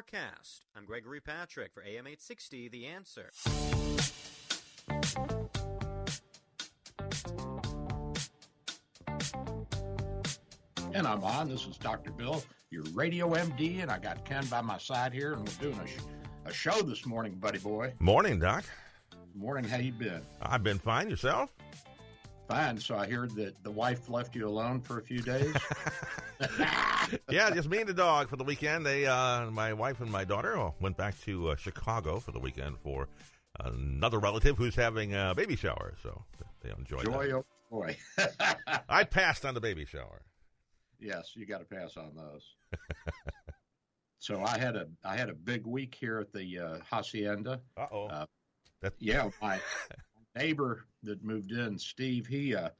Forecast. I'm Gregory Patrick for AM 860 The Answer. And I'm on. This is Dr. Bill, your radio MD, and I got Ken by my side here, and we're doing a, sh- a show this morning, buddy boy. Morning, Doc. Morning, how you been? I've been fine. Yourself? Fine. So I heard that the wife left you alone for a few days. yeah, just me and the dog for the weekend. They, uh, my wife and my daughter uh, went back to uh, Chicago for the weekend for another relative who's having a baby shower. So they enjoyed Joy, that. oh boy. I passed on the baby shower. yes, you got to pass on those. so I had a I had a big week here at the uh, hacienda. Uh-oh. Uh, That- Yeah, my neighbor that moved in, Steve, he uh,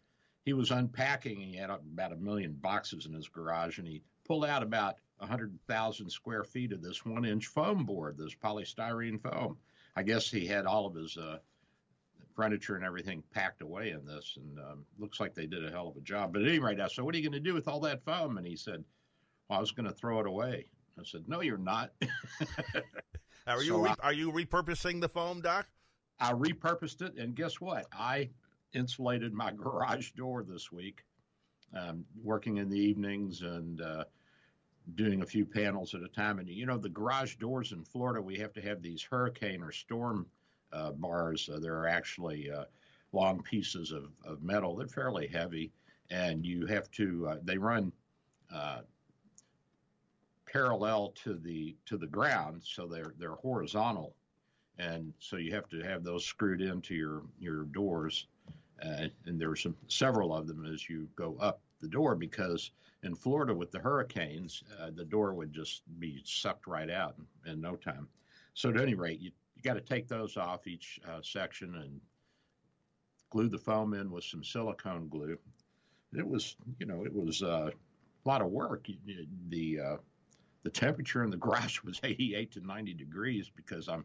he was unpacking. And he had about a million boxes in his garage, and he pulled out about hundred thousand square feet of this one-inch foam board, this polystyrene foam. I guess he had all of his uh, furniture and everything packed away in this, and um, looks like they did a hell of a job. But at any rate, I said, "What are you going to do with all that foam?" And he said, well, "I was going to throw it away." I said, "No, you're not." Are you So re- I- are you repurposing the foam, Doc? I repurposed it, and guess what? I insulated my garage door this week, um, working in the evenings and uh, doing a few panels at a time. And you know, the garage doors in Florida, we have to have these hurricane or storm uh, bars. Uh, they're actually uh, long pieces of, of metal. They're fairly heavy, and you have to. Uh, they run. Uh, parallel to the to the ground so they're they're horizontal and so you have to have those screwed into your your doors uh, and there's some several of them as you go up the door because in Florida with the hurricanes uh, the door would just be sucked right out in, in no time. So at any rate you, you got to take those off each uh, section and glue the foam in with some silicone glue. It was you know it was uh, a lot of work. The uh, the temperature in the garage was 88 to 90 degrees because I'm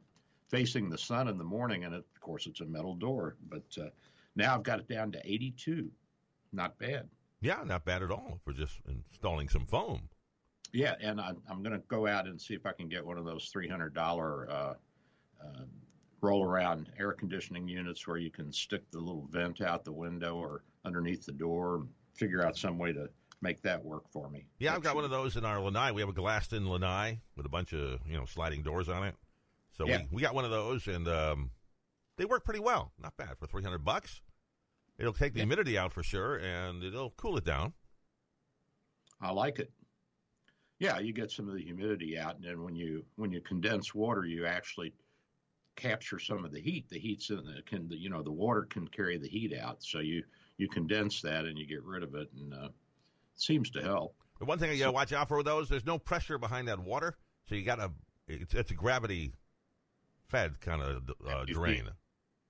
facing the sun in the morning, and it, of course it's a metal door. But uh, now I've got it down to 82. Not bad. Yeah, not bad at all for just installing some foam. Yeah, and I, I'm going to go out and see if I can get one of those $300 uh, uh, roll around air conditioning units where you can stick the little vent out the window or underneath the door and figure out some way to make that work for me. Yeah, I've got one of those in our lanai. We have a glassed in lanai with a bunch of you know sliding doors on it. So Yeah. we, we got one of those, and um, they work pretty well. Not bad for three hundred bucks. It'll take the humidity out for sure, and it'll cool it down. I like it. Yeah, you get some of the humidity out, and then when you when you condense water, you actually capture some of the heat. The heat's in the can the, you know the water can carry the heat out, so you you condense that and you get rid of it, and uh, it seems to help. The one thing you got to watch out for with those, there's no pressure behind that water, so you got to. It's, it's a gravity fed kind of uh, drain.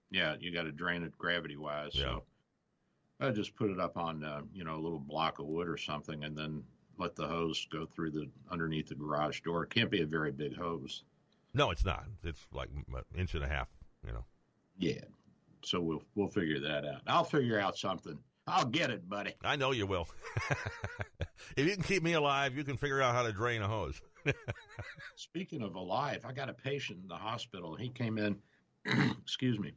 Yeah, you got to drain it gravity wise. Yeah. So I just put it up on uh, you know a little block of wood or something, and then let the hose go through the underneath the garage door. It can't be a very big hose. No, it's not. It's like an inch and a half. You know. Yeah. So we'll we'll figure that out. I'll figure out something. I'll get it, buddy. I know you will. if you can keep me alive, you can figure out how to drain a hose. Speaking of alive, I got a patient in the hospital. He came in, excuse me.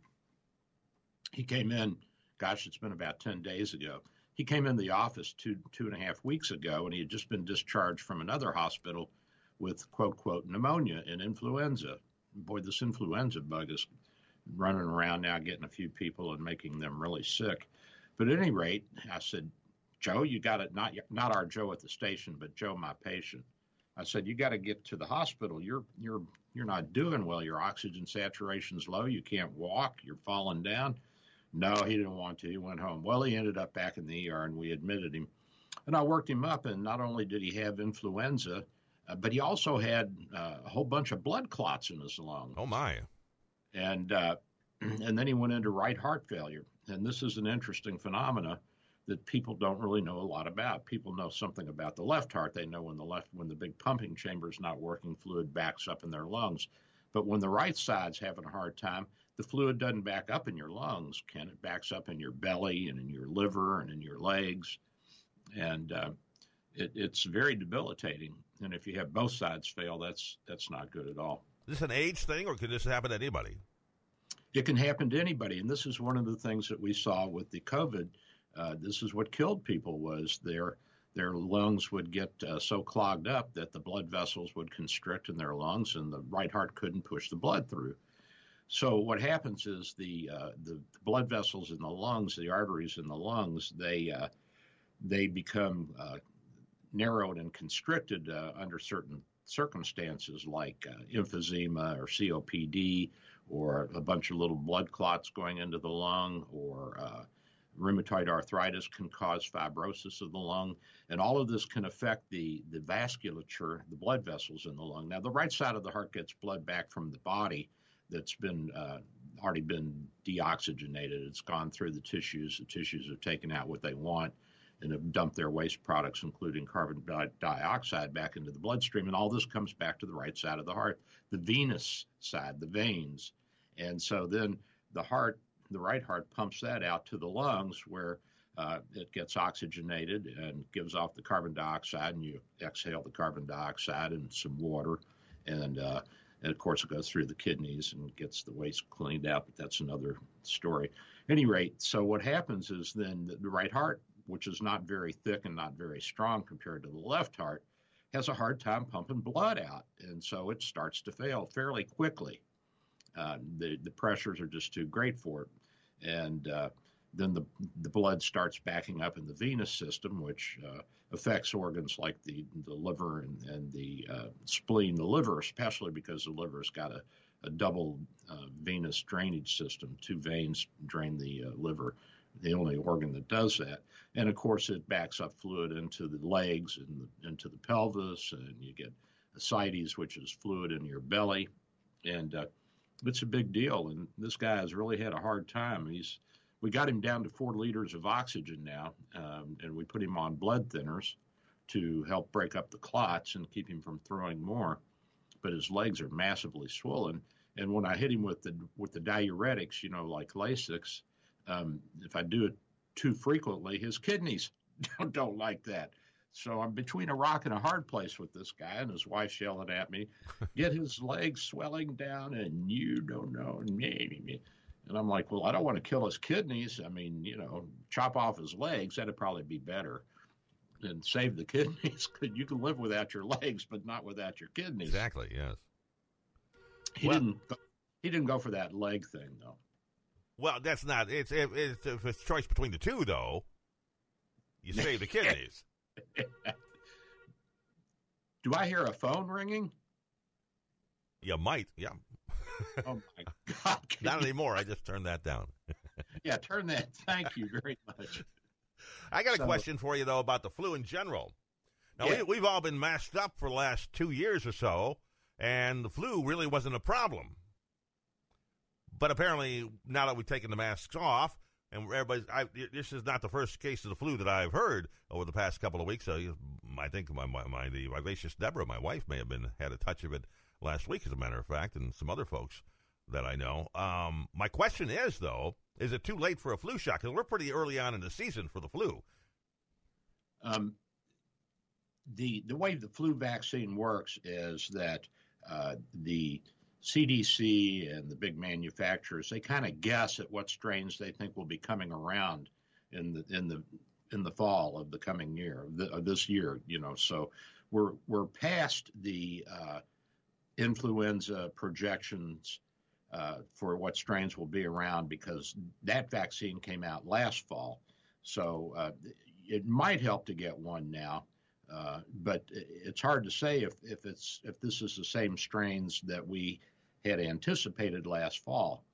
He came in, gosh, it's been about 10 days ago. He came in the office two, two and a half weeks ago, and he had just been discharged from another hospital with quote, quote, pneumonia and influenza. Boy, this influenza bug is running around now, getting a few people and making them really sick. But at any rate, I said, Joe, you got it. Not not our Joe at the station, but Joe, my patient. I said, you got to get to the hospital. You're you're you're not doing well. Your oxygen saturation's low. You can't walk. You're falling down. No, he didn't want to. He went home. Well, he ended up back in the ER, and we admitted him. And I worked him up, and not only did he have influenza, uh, but he also had uh, a whole bunch of blood clots in his lung. Oh my! and uh, and then he went into right heart failure. And this is an interesting phenomena that people don't really know a lot about. People know something about the left heart. They know when the left when the big pumping chamber is not working, fluid backs up in their lungs. But when the right side's having a hard time, the fluid doesn't back up in your lungs, Ken. It backs up in your belly and in your liver and in your legs. And uh, it, it's very debilitating. And if you have both sides fail, that's that's not good at all. Is this an age thing, or can this happen to anybody? It can happen to anybody, and this is one of the things that we saw with the COVID. Uh, this is what killed people was their their lungs would get uh, so clogged up that the blood vessels would constrict in their lungs, and the right heart couldn't push the blood through. So what happens is the uh, the blood vessels in the lungs, the arteries in the lungs, they uh, they become uh, narrowed and constricted uh, under certain circumstances, like uh, emphysema or COPD, or a bunch of little blood clots going into the lung, or uh, rheumatoid arthritis can cause fibrosis of the lung, and all of this can affect the the vasculature, the blood vessels in the lung. Now, the right side of the heart gets blood back from the body that's been uh, already been deoxygenated. It's gone through the tissues. The tissues have taken out what they want and have dumped their waste products, including carbon dioxide, back into the bloodstream. And all this comes back to the right side of the heart, the venous side, the veins. And so then the heart, the right heart, pumps that out to the lungs where uh, it gets oxygenated and gives off the carbon dioxide, and you exhale the carbon dioxide and some water. And uh, and of course, it goes through the kidneys and gets the waste cleaned out, but that's another story. Any rate, so what happens is then the, the right heart, which is not very thick and not very strong compared to the left heart, has a hard time pumping blood out. And so it starts to fail fairly quickly. Uh, the, the pressures are just too great for it. And uh, then the, the blood starts backing up in the venous system, which uh, affects organs like the, the liver and, and the uh, spleen. The liver, especially because the liver's got a, a double uh, venous drainage system. Two veins drain the uh, liver, the only organ that does that. And of course, it backs up fluid into the legs and the, into the pelvis, and you get ascites, which is fluid in your belly. And uh, it's a big deal. And this guy has really had a hard time. He's we got him down to four liters of oxygen now, um, and we put him on blood thinners to help break up the clots and keep him from throwing more. But his legs are massively swollen, and when I hit him with the with the diuretics, you know, like Lasix, um, if I do it too frequently, his kidneys don't, don't like that. So I'm between a rock and a hard place with this guy, and his wife's yelling at me, "Get his legs swelling down, and you don't know." And I'm like, well, I don't want to kill his kidneys. I mean, you know, chop off his legs. That'd probably be better and save the kidneys. you can live without your legs, but not without your kidneys. Exactly. Yes. He well, didn't. Go, he didn't go for that leg thing, though. Well, that's not. It's it's, it's a choice between the two, though. You save the kidneys. Do I hear a phone ringing? You might. Yeah oh my God! Not anymore. I just turned that down. yeah, turn that. Thank you very much. I got a so, question for you though about the flu in general. Now yeah. we, we've all been masked up for the last two years or so, and the flu really wasn't a problem. But apparently, now that we've taken the masks off, and everybody's, I, this is not the first case of the flu that I've heard over the past couple of weeks. So I think my, my, my the vivacious Deborah, my wife, may have been had a touch of it last week, as a matter of fact, and some other folks that I know. Um, my question is, though, is it too late for a flu shot? Because we're pretty early on in the season for the flu. Um, the the way the flu vaccine works is that uh, the CDC and the big manufacturers they kind of guess at what strains they think will be coming around in the in the in the fall of the coming year, the, this year. You know, so we're we're past the uh, influenza projections uh, for what strains will be around because that vaccine came out last fall. So uh, it might help to get one now, uh, but it's hard to say if, if it's if this is the same strains that we had anticipated last fall.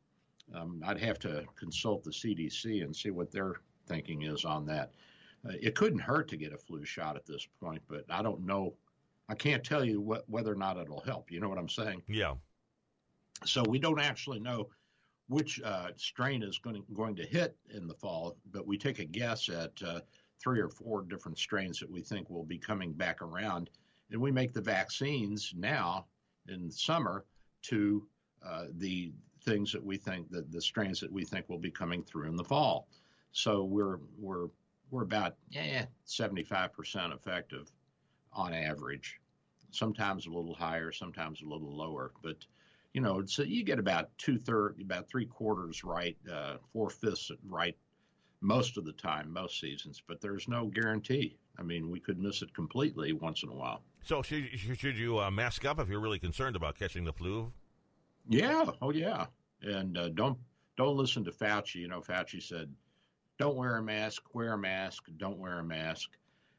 Um, I'd have to consult the CDC and see what their thinking is on that. Uh, it couldn't hurt to get a flu shot at this point, but I don't know I can't tell you what, whether or not it'll help. You know what I'm saying? Yeah. So we don't actually know which uh, strain is going to, going to hit in the fall, but we take a guess at uh, three or four different strains that we think will be coming back around, and we make the vaccines now in summer to uh, the things that we think that the strains that we think will be coming through in the fall. So we're we're we're about yeah 75% effective on average. Sometimes a little higher, sometimes a little lower, but you know, so you get about two thirds, about three quarters right, uh, four fifths right most of the time, most seasons. But there's no guarantee. I mean, we could miss it completely once in a while. So should should you uh, mask up if you're really concerned about catching the flu? Yeah. Oh yeah. And uh, don't don't listen to Fauci. You know, Fauci said, "Don't wear a mask. Wear a mask. Don't wear a mask."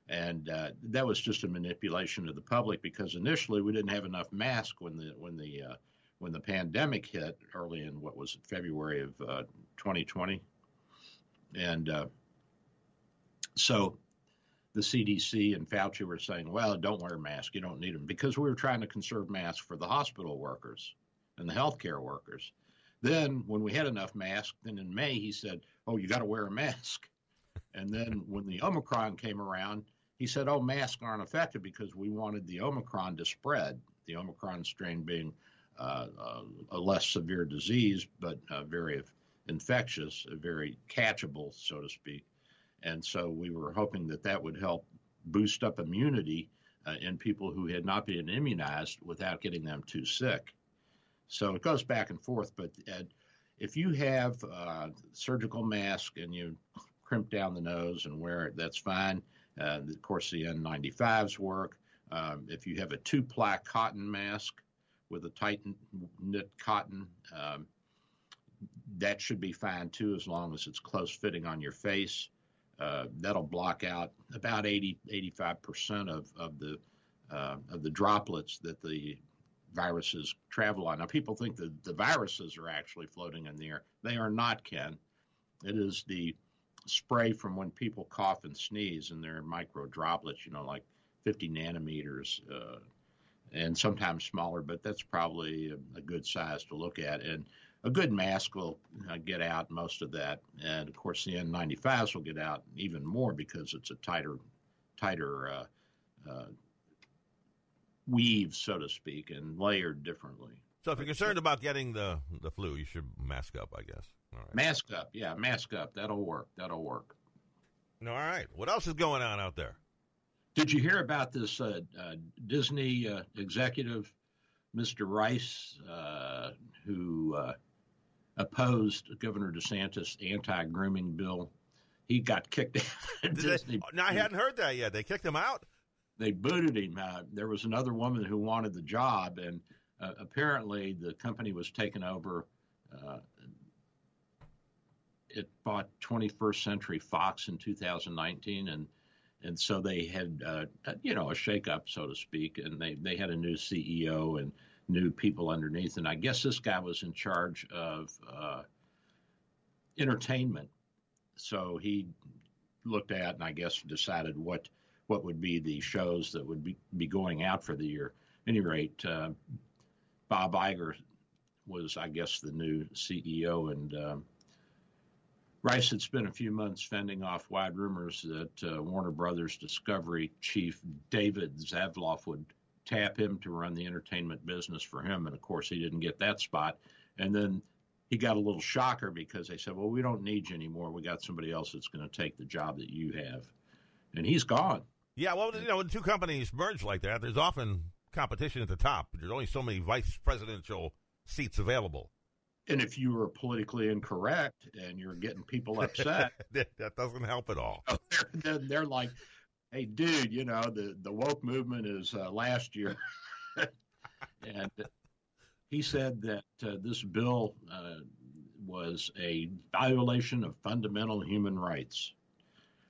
And uh, that was just a manipulation of the public because initially we didn't have enough masks when the when the uh, when the pandemic hit early in what was it, February of 2020, uh, and uh, so the CDC and Fauci were saying, "Well, don't wear masks; You don't need them," because we were trying to conserve masks for the hospital workers and the healthcare workers. Then, when we had enough masks, then in May he said, "Oh, you got to wear a mask." And then when the Omicron came around, he said, "Oh, masks aren't effective because we wanted the Omicron to spread. The Omicron strain being uh, uh, a less severe disease, but uh, very infectious, very catchable, so to speak. And so we were hoping that that would help boost up immunity uh, in people who had not been immunized without getting them too sick. So it goes back and forth. But if you have a surgical mask and you crimp down the nose and wear it, that's fine. Uh, of course, the N95s work. Um, if you have a two ply cotton mask, with a tight knit cotton. Um, that should be fine too, as long as it's close fitting on your face. Uh, that'll block out about 80, 85% of, of the uh, of the droplets that the viruses travel on. Now, people think that the viruses are actually floating in the air. They are not, Ken. It is the spray from when people cough and sneeze, and they're micro droplets, you know, like 50 nanometers, uh, and sometimes smaller, but that's probably a, a good size to look at. And a good mask will uh, get out most of that, and of course the N95s will get out even more because it's a tighter, tighter uh, uh, weave, so to speak, and layered differently. So if you're concerned about getting the the flu, you should mask up, I guess. Mask up, yeah, mask up. That'll work. That'll work. All right. What else is going on out there? Did you hear about this uh, uh, Disney uh, executive, Mr. Rice, uh, who uh, opposed Governor DeSantis' anti-grooming bill? He got kicked out Disney. They, no, I hadn't heard that yet. They kicked him out. They booted him. out. there was another woman who wanted the job, and apparently the company was taken over. It bought 21st Century Fox in 2019, and and so they had uh, you know a shakeup, so to speak, and they they had a new CEO and new people underneath, and I guess this guy was in charge of uh, entertainment, so he looked at and I guess decided what what would be the shows that would be, be going out for the year. At any rate, uh, Bob Iger was, I guess, the new CEO, and um, Rice had spent a few months fending off wide rumors that uh, Warner Brothers Discovery chief David Zaslav would tap him to run the entertainment business for him. And of course, he didn't get that spot. And then he got a little shocker because they said, Well, we don't need you anymore. We got somebody else that's going to take the job that you have. And he's gone. Yeah, well, you know, when two companies merge like that, there's often competition at the top. There's only so many vice presidential seats available and if you are politically incorrect and you're getting people upset, that doesn't help at all. They're, they're, like, "Hey, dude, you know the the woke movement is uh, last year," and he said that uh, this bill uh, was a violation of fundamental human rights.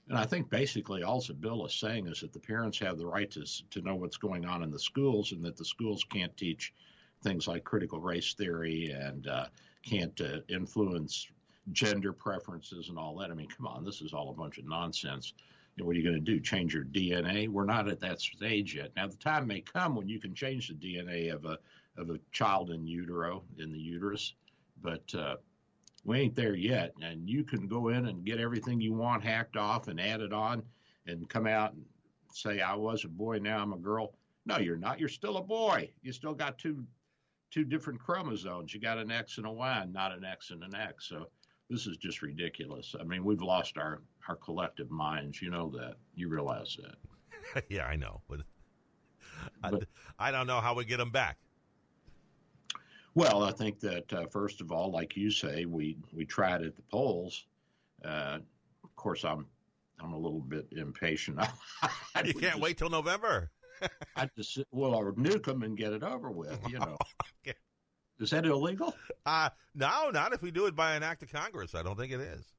And I think basically all the bill is saying is that the parents have the right to to know what's going on in the schools, and that the schools can't teach things like critical race theory and uh, can't uh, influence gender preferences and all that. I mean, come on, this is all a bunch of nonsense. You know, what are you going to do? Change your DNA? We're not at that stage yet. Now, the time may come when you can change the DNA of a of a child in utero in the uterus, but uh, we ain't there yet. And you can go in and get everything you want hacked off and added on, and come out and say, "I was a boy, now I'm a girl." No, you're not. You're still a boy. You still got two two different chromosomes. You got an X and a Y, not an X and an X. So this is just ridiculous. I mean, we've lost our our collective minds. You know that. You realize that. yeah, I know, but, but I, I don't know how we get them back. Well, I think that uh, first of all, like you say, we we tried at the polls. Uh, of course, I'm I'm a little bit impatient. you can't just, wait till November. I just well, or nuke them and get it over with. You know. okay. Is that illegal? Uh, no, not if we do it by an act of Congress. I don't think it is.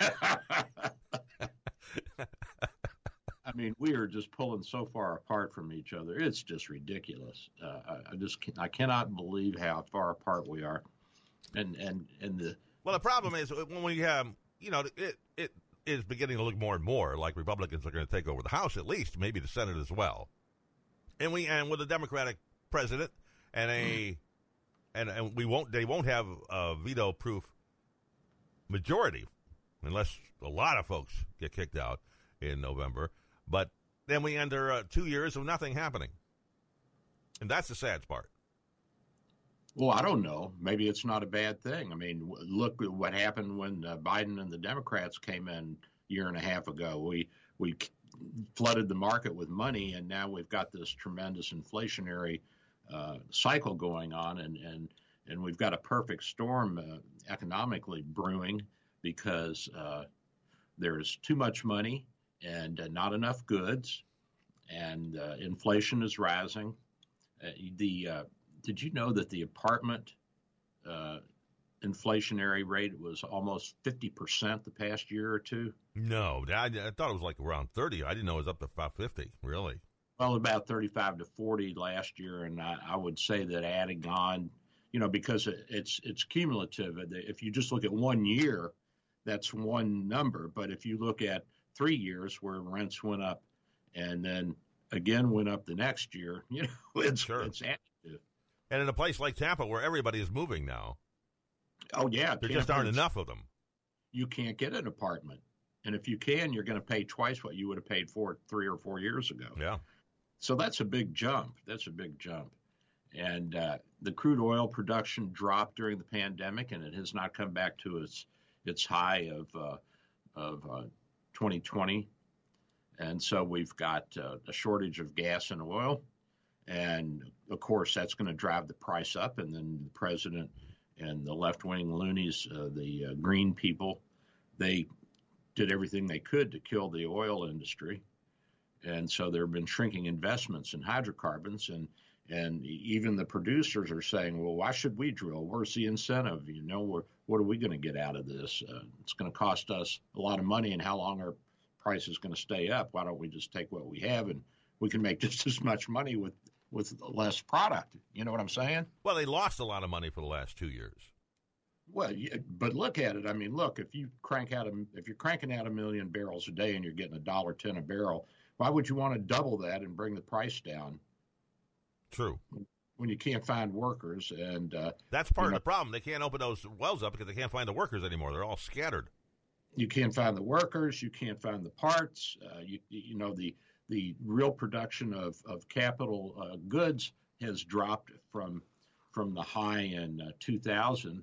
I mean, we are just pulling so far apart from each other. It's just ridiculous. Uh, I, I, just I cannot believe how far apart we are. And and and the well, the problem is when we have you know it it is beginning to look more and more like Republicans are going to take over the House, at least maybe the Senate as well. And we and with a Democratic president and a and, and we won't they won't have a veto proof majority unless a lot of folks get kicked out in November. But then we enter uh, two years of nothing happening, and that's the sad part. Well, I don't know. Maybe it's not a bad thing. I mean, look at what happened when uh, Biden and the Democrats came in a year and a half ago. We we flooded the market with money, and now we've got this tremendous inflationary uh, cycle going on, and and and we've got a perfect storm uh, economically brewing because uh, there's too much money and uh, not enough goods, and uh, inflation is rising. The did you know that the apartment uh, inflationary rate was almost 50% the past year or two? No, I, I, thought it was like around 30. I didn't know it was up to about 50, really. Well, about 35 to 40 last year, and I, I would say that adding on, you know, because it, it's it's cumulative. If you just look at one year, that's one number. But if you look at three years where rents went up and then again went up the next year, you know, it's sure. it's. And in a place like Tampa where everybody is moving now. Oh yeah, there just aren't enough of them. You can't get an apartment. And if you can, you're going to pay twice what you would have paid for it three or four years ago. Yeah. So that's a big jump. That's a big jump. And uh, the crude oil production dropped during the pandemic, and it has not come back to its its high of uh, of uh, 2020. And so we've got uh, a shortage of gas and oil, and of course that's going to drive the price up. And then the president and the left wing loonies, uh, the uh, green people, they did everything they could to kill the oil industry and so there have been shrinking investments in hydrocarbons and and even the producers are saying, well, why should we drill? Where's the incentive? You know, what are we going to get out of this? Uh, it's going to cost us a lot of money, and how long our price is going to stay up? Why don't we just take what we have and we can make just as much money with with less product? You know what I'm saying? Well, they lost a lot of money for the last two years. Well, yeah, but look at it. I mean, look if you crank out a, if you're cranking out a million barrels a day and you're getting a dollar ten a barrel, why would you want to double that and bring the price down? True. When you can't find workers, and uh, that's part of know, the problem. They can't open those wells up because they can't find the workers anymore. They're all scattered. You can't find the workers. You can't find the parts. Uh, you you know the the real production of of capital uh, goods has dropped from from the high in uh, 2000,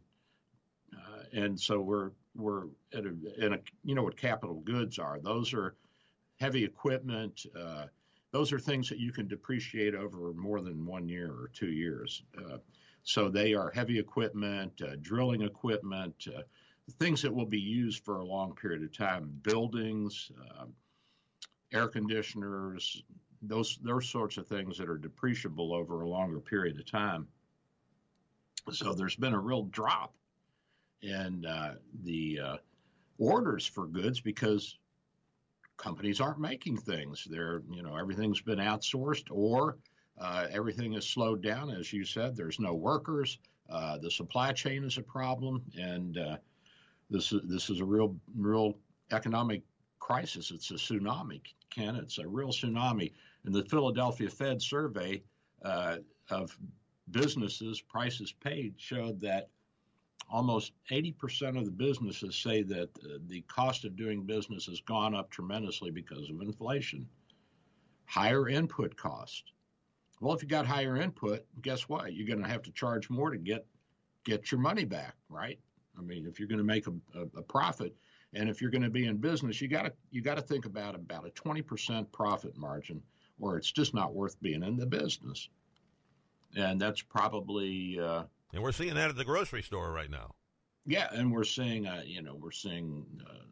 uh, and so we're we're at a, in a you know what capital goods are. Those are heavy equipment. Uh, those are things that you can depreciate over more than one year or two years. Uh, so they are heavy equipment, uh, drilling equipment, things that will be used for a long period of time. Buildings, um, air conditioners, those those sorts of things that are depreciable over a longer period of time. So there's been a real drop in uh, the uh, orders for goods because companies aren't making things. They're, you know, everything's been outsourced or uh, everything is slowed down. As you said, there's no workers. Uh, the supply chain is a problem, and uh, this is this is a real real economic crisis. It's a tsunami, Ken. It's a real tsunami. And the Philadelphia Fed survey uh, of businesses prices paid showed that almost 80% of the businesses say that uh, the cost of doing business has gone up tremendously because of inflation. Higher input cost. Well, if you got higher input, guess what? You're going to have to charge more to get get your money back, right? I mean, if you're going to make a, a, a profit, and if you're going to be in business, you got to you got to think about about a 20% profit margin, or it's just not worth being in the business. And that's probably. Uh, and we're seeing that at the grocery store right now. Yeah, and we're seeing, uh, you know, we're seeing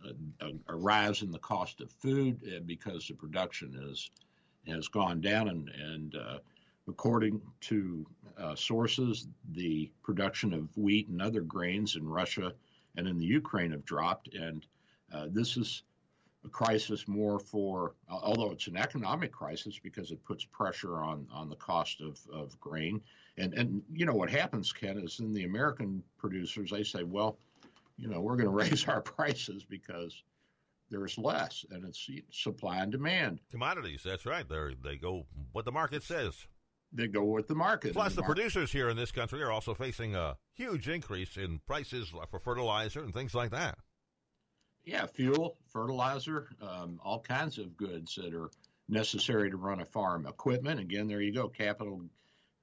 uh, a, a, rise in the cost of food uh, because the production is has gone down, and and uh, according to uh, sources, the production of wheat and other grains in Russia and in the Ukraine have dropped, and uh, this is a crisis more for, although it's an economic crisis because it puts pressure on on the cost of of grain and and you know what happens, Ken, is in the American producers they say, well, you know, we're going to raise our prices because there's less, and it's supply and demand. Commodities, that's right. They they go what the market says. They go with the market. Plus, the, the producers here in this country are also facing a huge increase in prices for fertilizer and things like that. Yeah, fuel, fertilizer, um, all kinds of goods that are necessary to run a farm. Equipment, again, there you go. Capital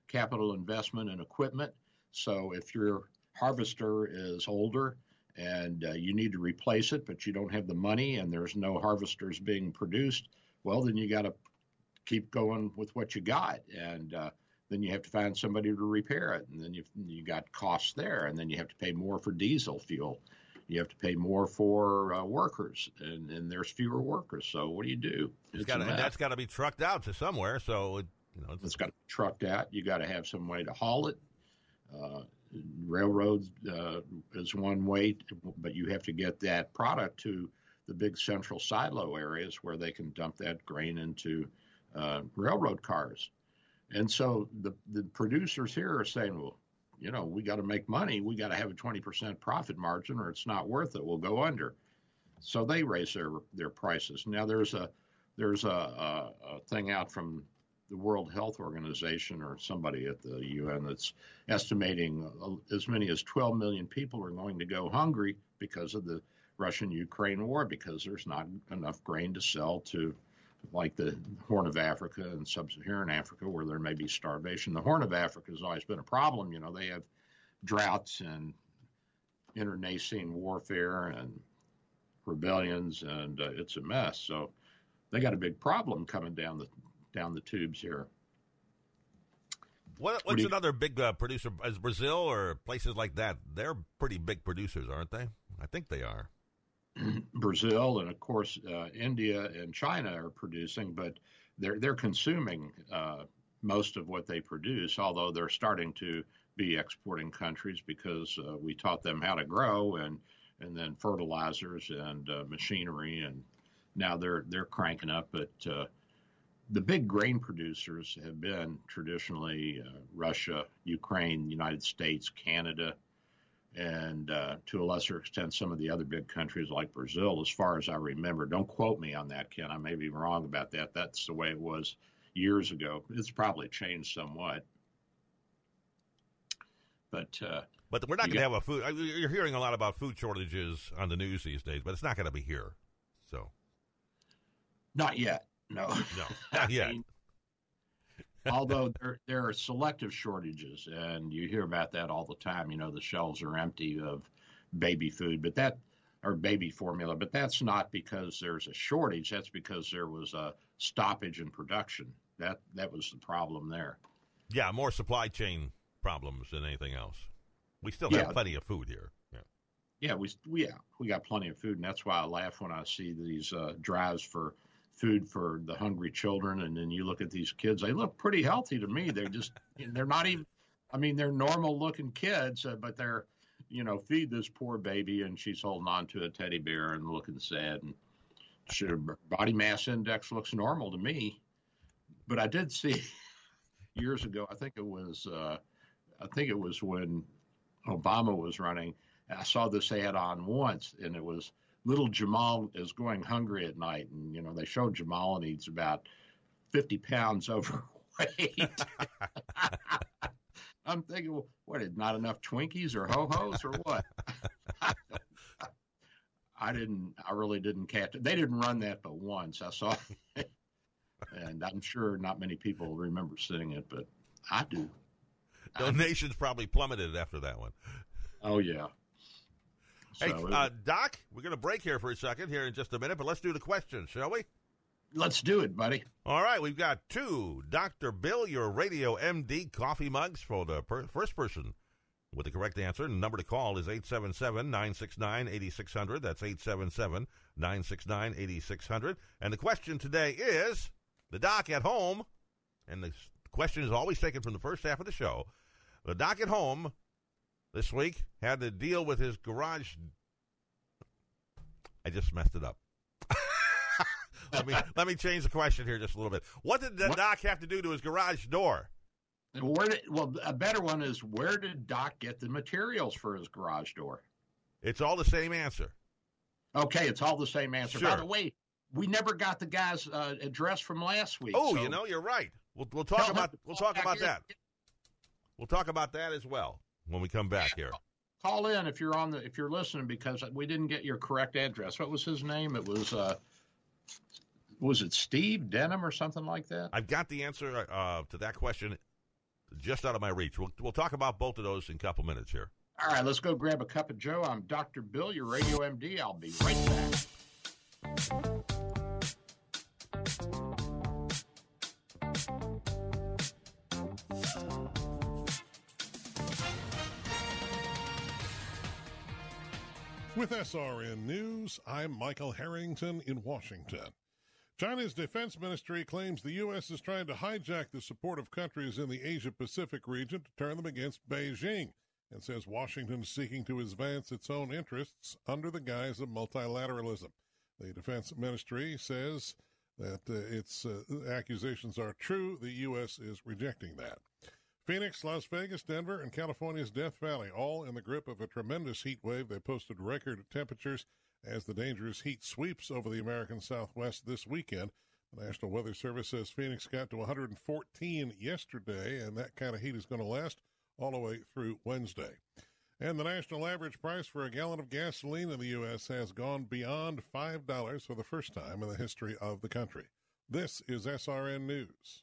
capital investment in equipment. So if your harvester is older and uh, you need to replace it, but you don't have the money and there's no harvesters being produced, well, then you got to keep going with what you got. And uh, then you have to find somebody to repair it. And then you you got costs there. And then you have to pay more for diesel fuel. You have to pay more for uh, workers, and, and there's fewer workers. So what do you do? It's gotta, and that's got to be trucked out to somewhere. So it, you know, it's got to be trucked out. You got to have some way to haul it. Uh, railroads uh, is one way, to, but you have to get that product to the big central silo areas where they can dump that grain into uh, railroad cars. And so the the producers here are saying, well, you know, we got to make money. We got to have a 20% profit margin, or it's not worth it. We'll go under. So they raise their their prices. Now there's a there's a, a, a thing out from the World Health Organization or somebody at the UN that's estimating as many as 12 million people are going to go hungry because of the Russian Ukraine war because there's not enough grain to sell to like the Horn of Africa and Sub-Saharan Africa where there may be starvation. The Horn of Africa has always been a problem. You know, they have droughts and internecine warfare and rebellions, and uh, it's a mess. So they got a big problem coming down the down the tubes here. What, what's another big uh, producer? Is Brazil or places like that? They're pretty big producers, aren't they? I think they are. Brazil and of course uh, India and China are producing, but they're they're consuming uh, most of what they produce. Although they're starting to be exporting countries because uh, we taught them how to grow and and then fertilizers and uh, machinery, and now they're they're cranking up. But uh, the big grain producers have been traditionally uh, Russia, Ukraine, United States, Canada, and uh, to a lesser extent some of the other big countries like Brazil, as far as I remember. Don't quote me on that, Ken. I may be wrong about that. That's the way it was years ago. It's probably changed somewhat. But uh, but we're not going to have a food. You're hearing a lot about food shortages on the news these days, but it's not going to be here. So, not yet. No, no, not yet. Although there there are selective shortages, and you hear about that all the time. You know, the shelves are empty of baby food, but that or baby formula, but that's not because there's a shortage. That's because there was a stoppage in production. That that was the problem there. Yeah, more supply chain problems than anything else. We still have yeah. plenty of food here. Yeah. Yeah, we, we yeah we got plenty of food, and that's why I laugh when I see these uh, drives for food for the hungry children and then you look at these kids they look pretty healthy to me. They're just they're not even i mean they're normal looking kids uh, but they're you know feed this poor baby and she's holding on to a teddy bear and looking sad and she, body mass index looks normal to me. But i did see years ago i think it was uh, i think it was when obama was running i saw this ad on once and it was little Jamal is going hungry at night, and you know they showed Jamal and he's about fifty pounds overweight. I'm thinking, well, what? Not enough Twinkies or ho hos or what? I didn't. I really didn't catch it. They didn't run that but once. I saw, it, and I'm sure not many people remember seeing it, but I do. Donations probably plummeted after that one. Oh yeah. Hey, uh, Doc, we're going to break here for a second here in just a minute, but let's do the questions, shall we? Let's do it, buddy. All right, we've got two Dr. Bill, your Radio MD coffee mugs for the per- first person with the correct answer. The number to call is 877 969 8600. That's 877 969 8600. And the question today is the doc at home, and the question is always taken from the first half of the show. The doc at home this week had to deal with his garage. I just messed it up. let me let me change the question here just a little bit. What did the what? doc have to do to his garage door? Where did, well, a better one is where did Doc get the materials for his garage door? It's all the same answer. Okay, it's all the same answer. Sure. By the way, we never got the guy's uh, address from last week. Oh, so you know, you're right. We'll, we'll talk about we'll talk about that. We'll talk about that as well when we come back here. Call in if you're on the if you're listening because we didn't get your correct address. What was his name? It was uh, was it Steve Denham or something like that? I've got the answer uh, to that question just out of my reach. We'll, we'll talk about both of those in a couple minutes here. All right, let's go grab a cup of Joe. I'm Dr. Bill, your radio MD. I'll be right back. With SRN News, I'm Michael Harrington in Washington. China's defense ministry claims the U.S. is trying to hijack the support of countries in the Asia Pacific region to turn them against Beijing and says Washington is seeking to advance its own interests under the guise of multilateralism. The defense ministry says that uh, its uh, accusations are true. The U.S. is rejecting that. Phoenix, Las Vegas, Denver, and California's Death Valley, all in the grip of a tremendous heat wave. They posted record temperatures as the dangerous heat sweeps over the American Southwest this weekend. The National Weather Service says Phoenix got to 114 yesterday, and that kind of heat is going to last all the way through Wednesday. And the national average price for a gallon of gasoline in the U.S. has gone beyond $5 for the first time in the history of the country. This is SRN News.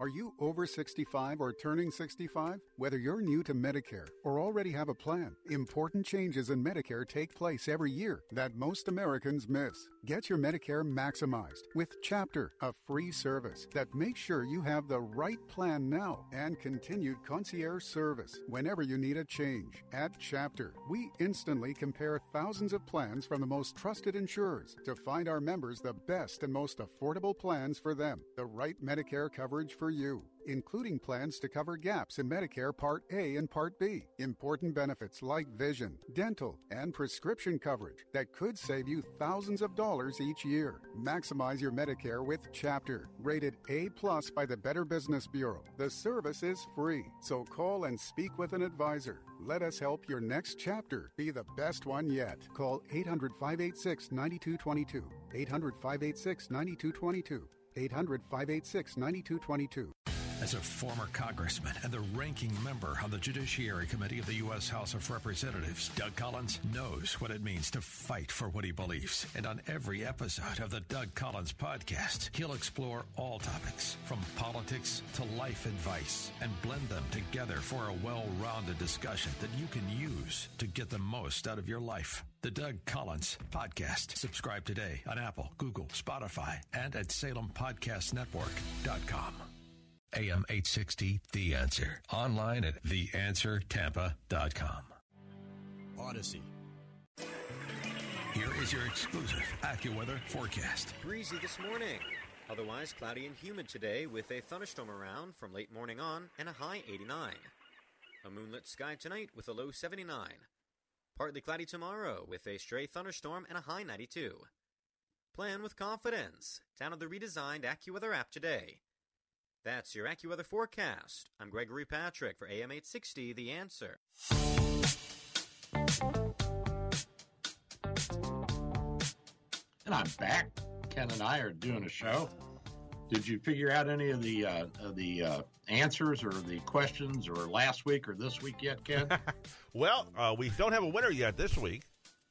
Are you over 65 or turning 65? Whether you're new to Medicare or already have a plan, important changes in Medicare take place every year that most Americans miss. Get your Medicare maximized with Chapter, a free service that makes sure you have the right plan now and continued concierge service whenever you need a change. At Chapter, we instantly compare thousands of plans from the most trusted insurers to find our members the best and most affordable plans for them, the right Medicare coverage for for you, including plans to cover gaps in Medicare Part A and Part B, important benefits like vision, dental, and prescription coverage that could save you thousands of dollars each year. Maximize your Medicare with Chapter, rated A plus by the Better Business Bureau. The service is free, so call and speak with an advisor. Let us help your next chapter be the best one yet. Call 800 586 9222. 800 586 9222. 800 586 9222. As a former congressman and the ranking member on the Judiciary Committee of the U.S. House of Representatives, Doug Collins knows what it means to fight for what he believes. And on every episode of the Doug Collins podcast, he'll explore all topics from politics to life advice and blend them together for a well rounded discussion that you can use to get the most out of your life. The Doug Collins Podcast. Subscribe today on Apple, Google, Spotify, and at SalemPodcastNetwork.com. AM 860, The Answer. Online at TheAnswerTampa.com. Odyssey. Here is your exclusive AccuWeather forecast. Breezy this morning. Otherwise cloudy and humid today with a thunderstorm around from late morning on and a high 89. A moonlit sky tonight with a low 79. Partly cloudy tomorrow with a stray thunderstorm and a high 92. Plan with confidence. Download the redesigned AccuWeather app today. That's your AccuWeather forecast. I'm Gregory Patrick for AM 860 The Answer. And I'm back. Ken and I are doing a show. Did you figure out any of the uh, of the uh, answers or the questions or last week or this week yet, Ken? well, uh, we don't have a winner yet this week,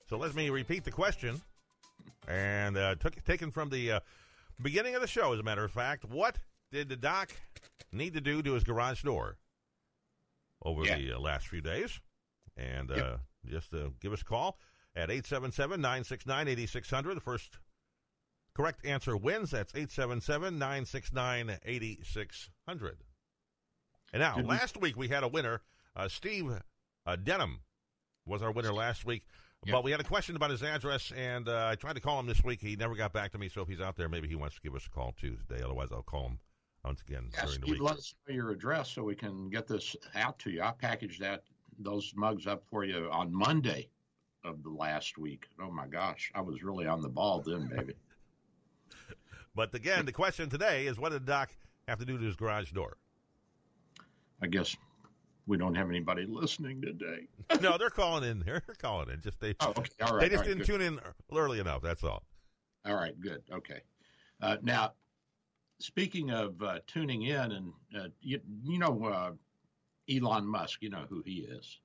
so let me repeat the question. And uh, took taken from the uh, beginning of the show, as a matter of fact. What did the doc need to do to his garage door over Yeah. the uh, last few days? And uh, Yep. just uh, give us a call at 877 969 8600. The first correct answer wins. That's 877 969 8600. And now, Did we- last week we had a winner. Uh, Steve uh, Denham was our winner last week. Yep. But we had a question about his address, and uh, I tried to call him this week. He never got back to me. So if he's out there, maybe he wants to give us a call too today. Otherwise, I'll call him once again Yes, during the you week. let us know your address so we can get this out to you. I packaged that those mugs up for you on Monday of the last week. Oh my gosh, I was really on the ball then, baby. But again, the question today is what did Doc have to do to his garage door? I guess we don't have anybody listening today. no, they're calling in. They're calling in. Just they, Oh, okay, all right. they just right, didn't good. tune in early enough. That's all. All right, good. Okay. Uh, now, speaking of uh, tuning in, and uh, you, you know uh, Elon Musk, you know who he is.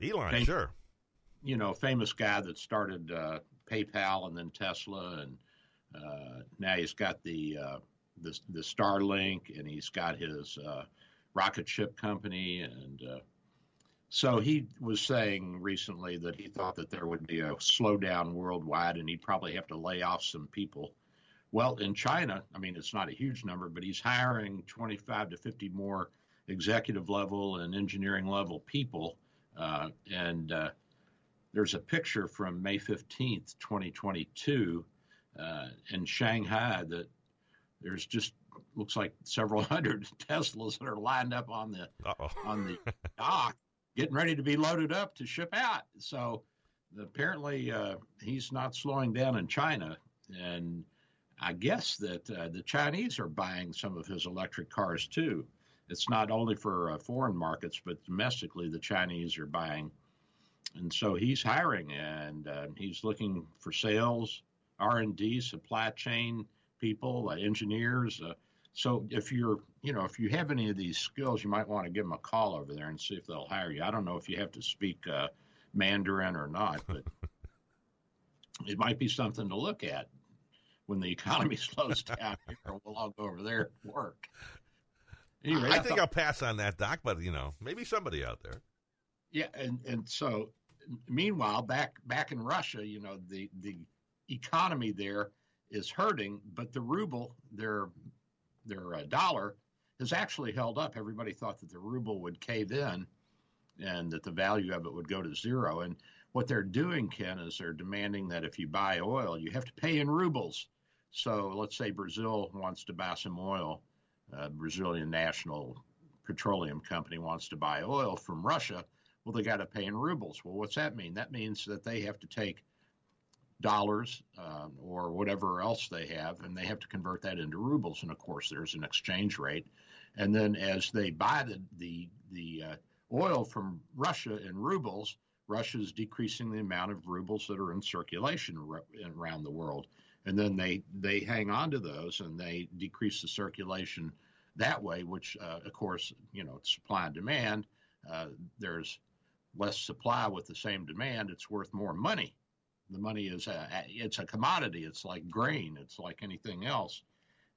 Elon, Thank- sure. You know, famous guy that started uh, PayPal and then Tesla, and uh, now he's got the uh, the the Starlink, and he's got his uh, rocket ship company, and uh, so he was saying recently that he thought that there would be a slowdown worldwide, and he'd probably have to lay off some people. Well, in China, I mean, it's not a huge number, but he's hiring 25 to 50 more executive level and engineering level people. Uh, and uh, there's a picture from May 15th, 2022, uh, in Shanghai that there's just looks like several hundred Teslas that are lined up on the Uh-oh. on the dock, getting ready to be loaded up to ship out. So apparently, uh, he's not slowing down in China, and I guess that uh, the Chinese are buying some of his electric cars too. It's not only for uh, foreign markets, but domestically, the Chinese are buying. And so he's hiring, and uh, he's looking for sales, R and D, supply chain people, uh, engineers. Uh, so if you're, you know, if you have any of these skills, you might want to give them a call over there and see if they'll hire you. I don't know if you have to speak uh, Mandarin or not, but it might be something to look at when the economy slows down here. We'll all go over there and work. Anyway, I think thought- I'll pass on that, Doc. But you know, maybe somebody out there. yeah, and and so meanwhile, back back in Russia, you know, the the economy there is hurting, but the ruble, their their uh, dollar, has actually held up. Everybody thought that the ruble would cave in, and that the value of it would go to zero. And what they're doing, Ken, is they're demanding that if you buy oil, you have to pay in rubles. So let's say Brazil wants to buy some oil. Uh, Brazilian National Petroleum Company wants to buy oil from Russia. Well, they got to pay in rubles. Well, what's that mean? That means that they have to take dollars uh, or whatever else they have, and they have to convert that into rubles. And of course, there's an exchange rate. And then as they buy the the the uh, oil from Russia in rubles, Russia is decreasing the amount of rubles that are in circulation around the world. And then they they hang on to those and they decrease the circulation that way, which uh, of course you know supply and demand. Uh, there's less supply with the same demand. It's worth more money the money is a, it's a commodity. It's like grain. It's like anything else,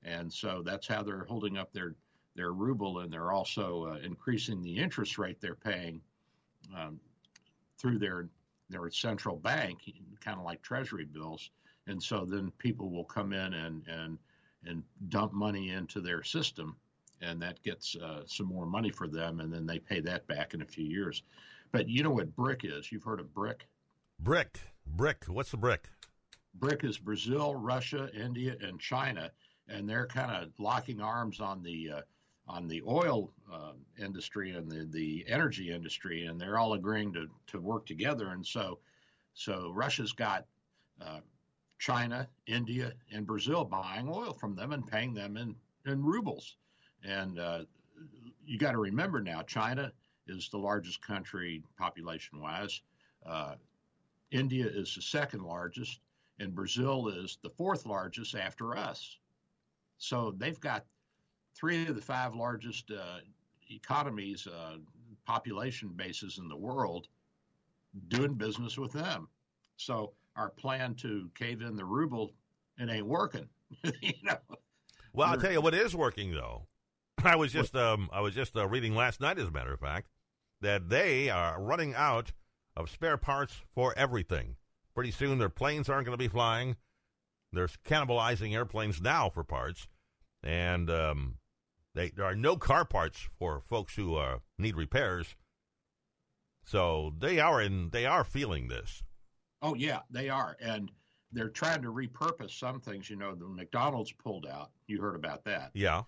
and so that's how they're holding up their their ruble, and they're also uh, increasing the interest rate they're paying um, through their their central bank, kind of like Treasury bills. And so then people will come in and and and dump money into their system, and that gets uh, some more money for them, and then they pay that back in a few years. But you know what brick is? You've heard of brick? Brick. Brick. What's the brick? BRIC is Brazil, Russia, India, and China, and they're kind of locking arms on the uh, on the oil uh, industry and the, the energy industry, and they're all agreeing to, to work together. And so, so Russia's got uh, China, India, and Brazil buying oil from them and paying them in, in rubles. And uh, you got to remember now, China is the largest country population wise. Uh, India is the second largest, and Brazil is the fourth largest after us. So they've got three of the five largest uh, economies, uh, population bases in the world, doing business with them. So our plan to cave in the ruble, it ain't working. you know. Well, I'll tell you what is working though. I was just um, I was just uh, reading last night, as a matter of fact, that they are running out of spare parts for everything. Pretty soon, their planes aren't going to be flying. They're cannibalizing airplanes now for parts, and um, they, there are no car parts for folks who uh, need repairs. So they are in. They are feeling this. Oh yeah, they are, and they're trying to repurpose some things. You know, the McDonald's pulled out. You heard about that? Yeah,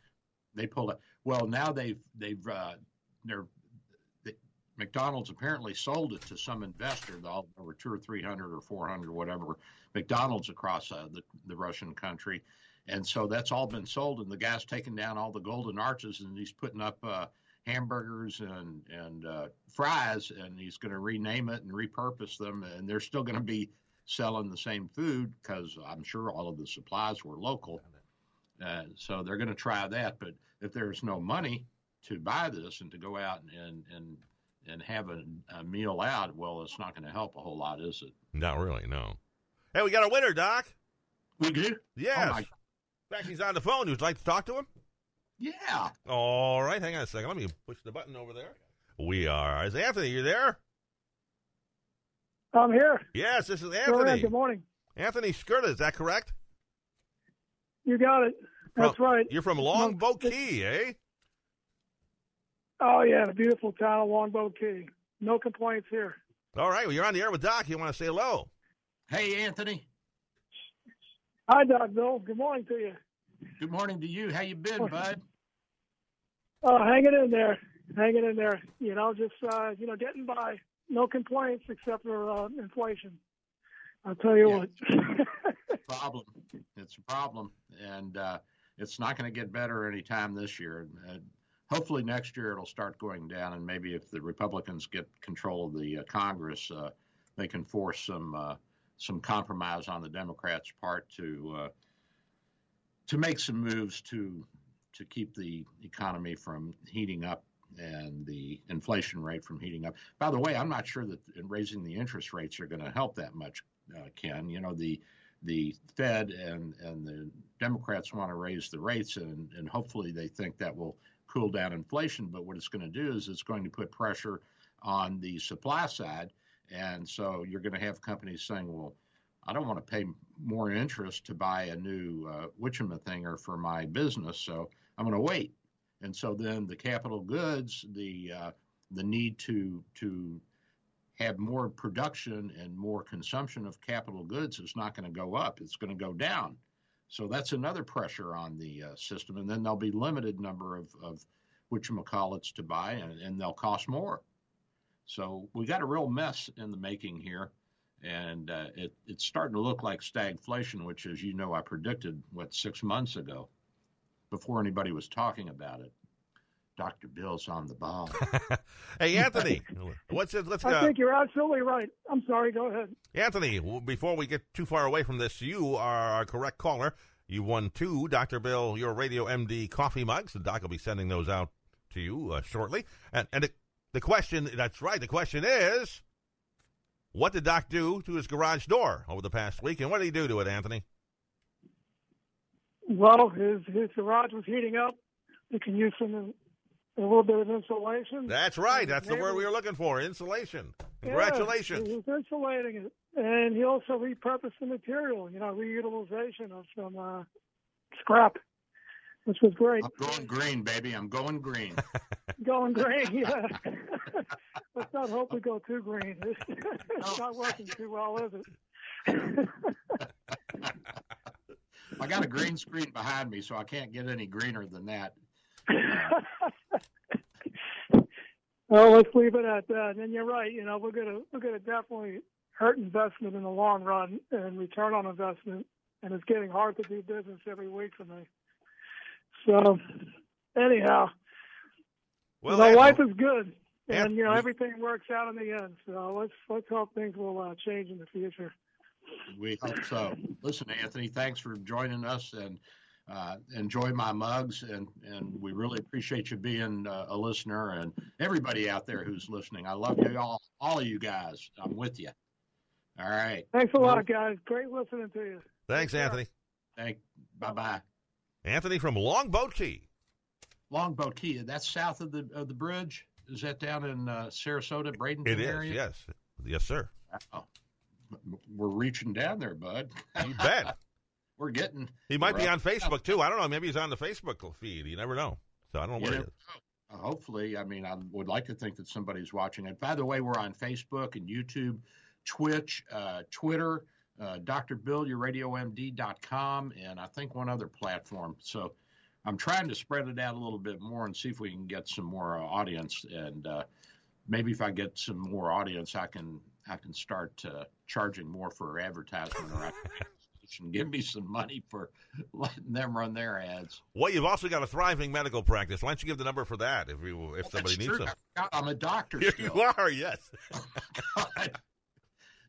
they pulled out. Well, now they've they've uh, they're McDonald's apparently sold it to some investor. There were two or three hundred or four hundred, whatever McDonald's across uh, the the Russian country, and so that's all been sold. And the guy's taken down all the golden arches, and he's putting up uh, hamburgers and and uh, fries, and he's going to rename it and repurpose them, and they're still going to be selling the same food because I'm sure all of the supplies were local. Uh, so they're going to try that, but if there's no money to buy this and to go out and and, and and have a, a meal out, well, it's not going to help a whole lot, is it? Not really, no. Hey, we got a winner, Doc. We do? Yes. Oh, my... In fact, he's on the phone. You would you like to talk to him? Yeah. All right, hang on a second. Let me push the button over there. We are. Is Anthony, you there? I'm here. Yes, this is Anthony. Good morning. Anthony Skirta, is that correct? You got it. That's from, right. You're from Longboat Key, eh? Oh yeah, the beautiful town of Longboat Key. No complaints here. All right, well you're on the air with Doc. You want to say hello? Hey, Anthony. Hi, Doc Bill. Good morning to you. Good morning to you. How you been, bud? Oh, hanging in there, hanging in there. You know, just uh, you know, getting by. No complaints except for uh, inflation. I'll tell you yeah. what. problem. It's a problem, and uh, it's not going to get better anytime this year. Hopefully next year it'll start going down, and maybe if the Republicans get control of the uh, Congress, uh, they can force some uh, some compromise on the Democrats' part to uh, to make some moves to to keep the economy from heating up and the inflation rate from heating up. By the way, I'm not sure that raising the interest rates are going to help that much, uh, Ken. You know the the Fed and and the Democrats want to raise the rates, and and hopefully they think that will cool down inflation. But what it's going to do is it's going to put pressure on the supply side. And so you're going to have companies saying, well, I don't want to pay more interest to buy a new uh, Witchemathinger for my business, so I'm going to wait. And so then the capital goods, the uh, the need to to have more production and more consumption of capital goods is not going to go up; it's going to go down. So that's another pressure on the uh, system. And then there'll be limited number of, of whatchamacallits to buy, and, and they'll cost more. So we got a real mess in the making here. And uh, it, it's starting to look like stagflation, which, as you know, I predicted, what, six months ago before anybody was talking about it. Dr. Bill's on the ball. hey, Anthony, what's it? Let's. I Uh, think you're absolutely right. I'm sorry. Go ahead. Anthony, before we get too far away from this, you are our correct caller. You won two Dr. Bill, your Radio MD coffee mugs. The doc will be sending those out to you uh, shortly. And, and the, the question, that's right, the question is, what did Doc do to his garage door over the past week? And what did he do to it, Anthony? Well, his his garage was heating up. You can use some a little bit of insulation. That's right. That's the word we were looking for. Insulation. Congratulations. Yeah, he was insulating it, and he also repurposed the material. You know, reutilization of some uh, scrap, which was great. I'm going green, baby. I'm going green. Going green, yeah. Let's not hope we go too green. it's not working too well, is it? I got a green screen behind me, so I can't get any greener than that. well, let's leave it at that. And you're right. You know, we're gonna we're gonna definitely hurt investment in the long run and return on investment. And it's getting hard to do business every week for me. So, anyhow, well, my Anthony- life is good, and you know everything works out in the end. So let's let's hope things will uh, change in the future. We hope so. Listen, Anthony, thanks for joining us and uh, enjoy my mugs. And, and we really appreciate you being uh, a listener and everybody out there who's listening. I love you all, all of you guys. I'm with you. All right. Thanks a lot, guys. Great listening to you. Thanks, Anthony. Thank. Bye bye. Anthony from Longboat Key. Longboat Key. That's south of the of the bridge. Is that down in uh, Sarasota, Bradenton It is, area? yes. Yes, sir. Oh, we're reaching down there, bud. You bet. we're getting. He might be on Facebook, too. I don't know. Maybe he's on the Facebook feed. You never know. So I don't know where he is. Uh, Hopefully, I mean, I would like to think that somebody's watching it. By the way, we're on Facebook and YouTube, Twitch, uh, Twitter, uh, drbillyourradiomd.com, and I think one other platform. So I'm trying to spread it out a little bit more and see if we can get some more uh, audience. And uh, maybe if I get some more audience, I can I can start uh, charging more for advertisement and give me some money for letting them run their ads. Well, you've also got a thriving medical practice. Why don't you give the number for that if you if somebody needs true. forgot I'm a doctor Here still. you are, yes.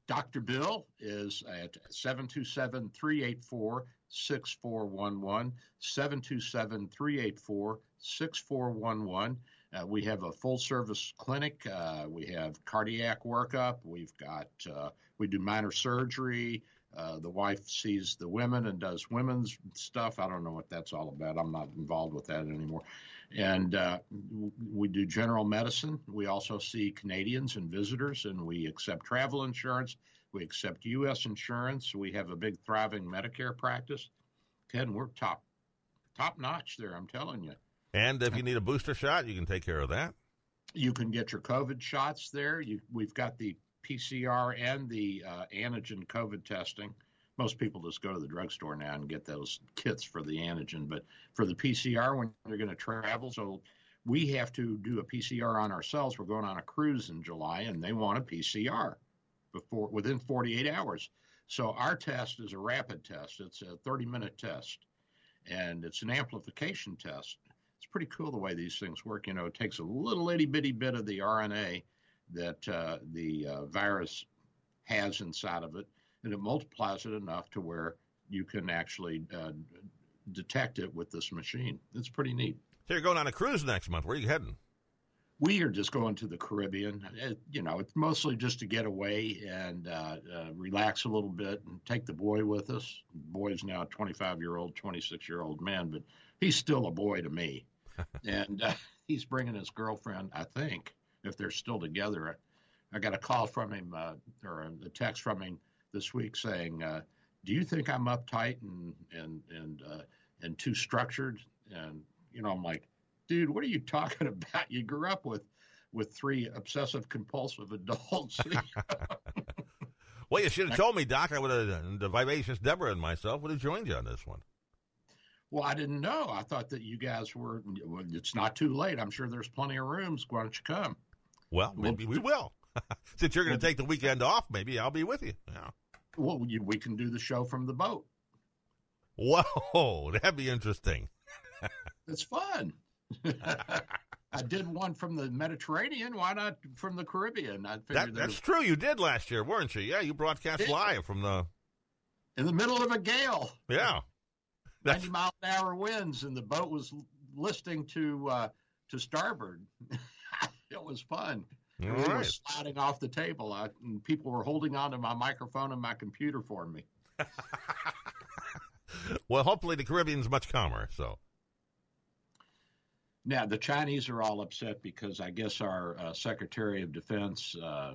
Dr. Bill is at 727 384 6411. 727 384 6411. Uh, We have a full service clinic. Uh, we have cardiac workup. We've got, uh, we do minor surgery. Uh, the wife sees the women and does women's stuff. I don't know what that's all about. I'm not involved with that anymore. And uh, we do general medicine. We also see Canadians and visitors, and we accept travel insurance. We accept U.S. insurance. We have a big, thriving Medicare practice. Ken, we're top, top notch there. I'm telling you. And if you need a booster shot, you can take care of that. You can get your COVID shots there. You, we've got the PCR and the uh, antigen COVID testing. Most people just go to the drugstore now and get those kits for the antigen. But for the PCR, when you're going to travel, so we have to do a PCR on ourselves. We're going on a cruise in July, and they want a PCR before within 48 hours. So our test is a rapid test. It's a 30 minute test, and it's an amplification test. It's pretty cool the way these things work. You know, it takes a little itty bitty bit of the RNA that uh, the uh, virus has inside of it, and it multiplies it enough to where you can actually uh, detect it with this machine. It's pretty neat. So you're going on a cruise next month. Where are you heading? We are just going to the Caribbean. It, you know, it's mostly just to get away and uh, uh, relax a little bit and take the boy with us. The boy's now a 25 year old, 26 year old man, but he's still a boy to me. and uh, he's bringing his girlfriend, I think, if they're still together. I got a call from him uh, or a text from him this week saying, uh, "Do you think I'm uptight and and and uh, and too structured?" And you know, I'm like, dude, what are you talking about? You grew up with with three obsessive compulsive adults. Well, you should have told me, Doc. I would have, the vivacious Deborah and myself would have joined you on this one. Well, I didn't know. I thought that you guys were. Well, it's not too late. I'm sure there's plenty of rooms. Why don't you come? Well, maybe we will. Since you're going to take the weekend off, maybe I'll be with you. Yeah. Well, we can do the show from the boat. Whoa, that'd be interesting. it's fun. I did one from the Mediterranean. Why not from the Caribbean? I that, that's was... true. You did last year, weren't you? Yeah, you broadcast live from the in the middle of a gale. Yeah, ninety mile an hour winds, and the boat was listing to uh, to starboard. It was fun. All we right. were sliding off the table, I, and people were holding onto my microphone and my computer for me. well, hopefully the Caribbean's much calmer. So now the Chinese are all upset because I guess our uh, Secretary of Defense. Uh,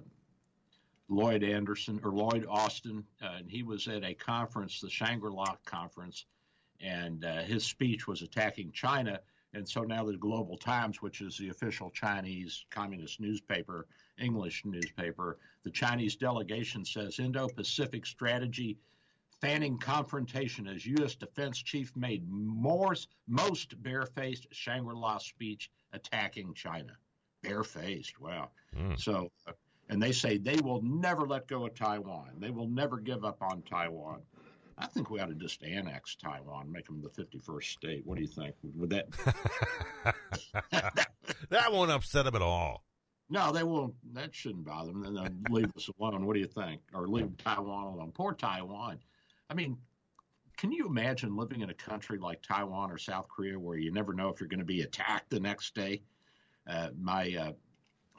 Lloyd Anderson or Lloyd Austin, uh, and he was at a conference, the Shangri La conference, and uh, his speech was attacking China. And so now the Global Times, which is the official Chinese communist newspaper, English newspaper, the Chinese delegation says Indo Pacific strategy fanning confrontation as U.S. defense chief made more, most barefaced Shangri La speech attacking China. Barefaced, wow. Mm. So, uh, and they say they will never let go of Taiwan. They will never give up on Taiwan. I think we ought to just annex Taiwan, make them the 51st state. What do you think? Would that? that won't upset them at all. No, they won't. That shouldn't bother them. Then they'll leave us alone. What do you think? Or leave Taiwan alone. Poor Taiwan. I mean, can you imagine living in a country like Taiwan or South Korea where you never know if you're going to be attacked the next day? Uh, my uh,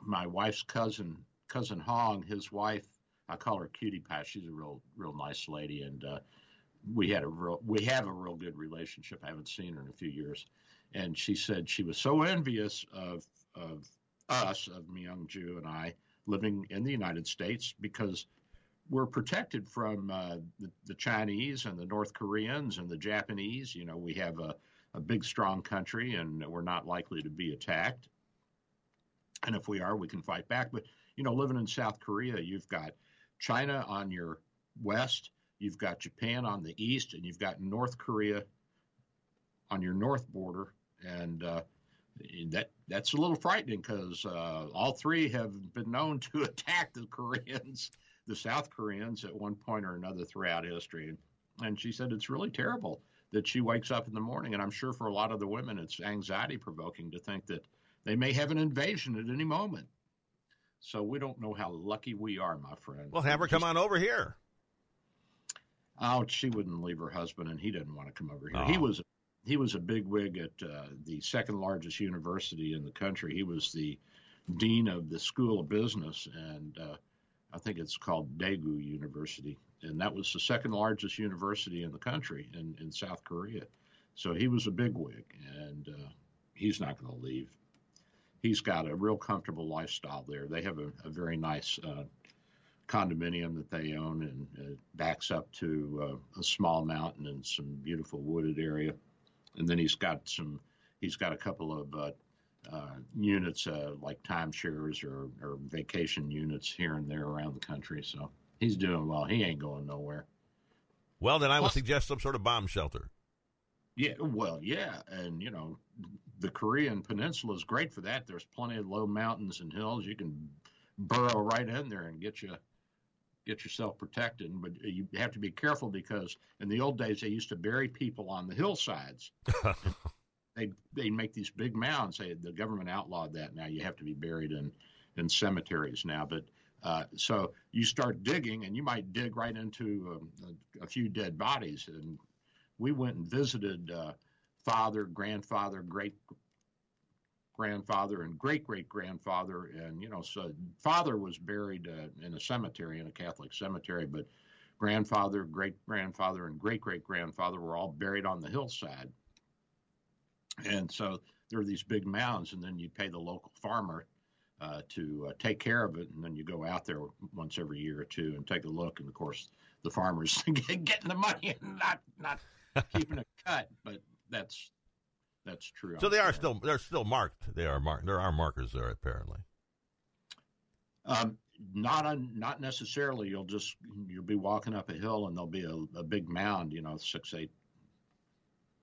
my wife's cousin, cousin Hong, his wife, I call her Cutie Pie. She's a real real nice lady, and uh, we had a real we have a real good relationship. I haven't seen her in a few years, and she said she was so envious of of us, of Myung Ju and I, living in the United States because we're protected from uh, the, the, Chinese and the North Koreans and the Japanese. You know, we have a, a big, strong country, and we're not likely to be attacked. And if we are, we can fight back. But you know, living in South Korea, you've got China on your west You've got Japan on the east, and you've got North Korea on your north border, and uh, that that's a little frightening because uh, all three have been known to attack the Koreans, the South Koreans, at one point or another throughout history. And she said it's really terrible that she wakes up in the morning, and I'm sure for a lot of the women, it's anxiety provoking to think that they may have an invasion at any moment. So we don't know how lucky we are, my friend. Well, have her come on over here. Oh, she wouldn't leave her husband, and he didn't want to come over here. Oh. He was he was a big wig at uh, the second largest university in the country. He was the dean of the School of Business, and uh, I think it's called Daegu University, and that was the second largest university in the country in, in South Korea. So he was a big wig, and uh, he's not going to leave. He's got a real comfortable lifestyle there. They have a, a very nice uh, condominium that they own, and it backs up to uh, a small mountain and some beautiful wooded area. And then he's got some, he's got a couple of uh, uh, units uh, like timeshares or, or vacation units here and there around the country. So he's doing well. He ain't going nowhere. Well, then I would suggest some sort of bomb shelter. Yeah, well, yeah, and you know, the Korean Peninsula is great for that. There's plenty of low mountains and hills. You can burrow right in there and get you get yourself protected. But you have to be careful because in the old days they used to bury people on the hillsides. they they make these big mounds. They, the government outlawed that. Now you have to be buried in in cemeteries now. But uh, so you start digging, and you might dig right into um, a, a, few dead bodies. And we went and visited uh, father, grandfather, great grandfather and great great grandfather, and you know, so father was buried uh, in a cemetery in a Catholic cemetery, but grandfather, great grandfather, and great great grandfather were all buried on the hillside. And so there are these big mounds, and then you pay the local farmer uh, to uh, take care of it, and then you go out there once every year or two and take a look. And of course, the farmers getting the money and not not keeping a cut, but that's that's true. So they are still they're still marked. They are marked. There are markers there apparently. Um, not un, not necessarily. You'll just you'll be walking up a hill and there'll be a, a big mound, you know, six eight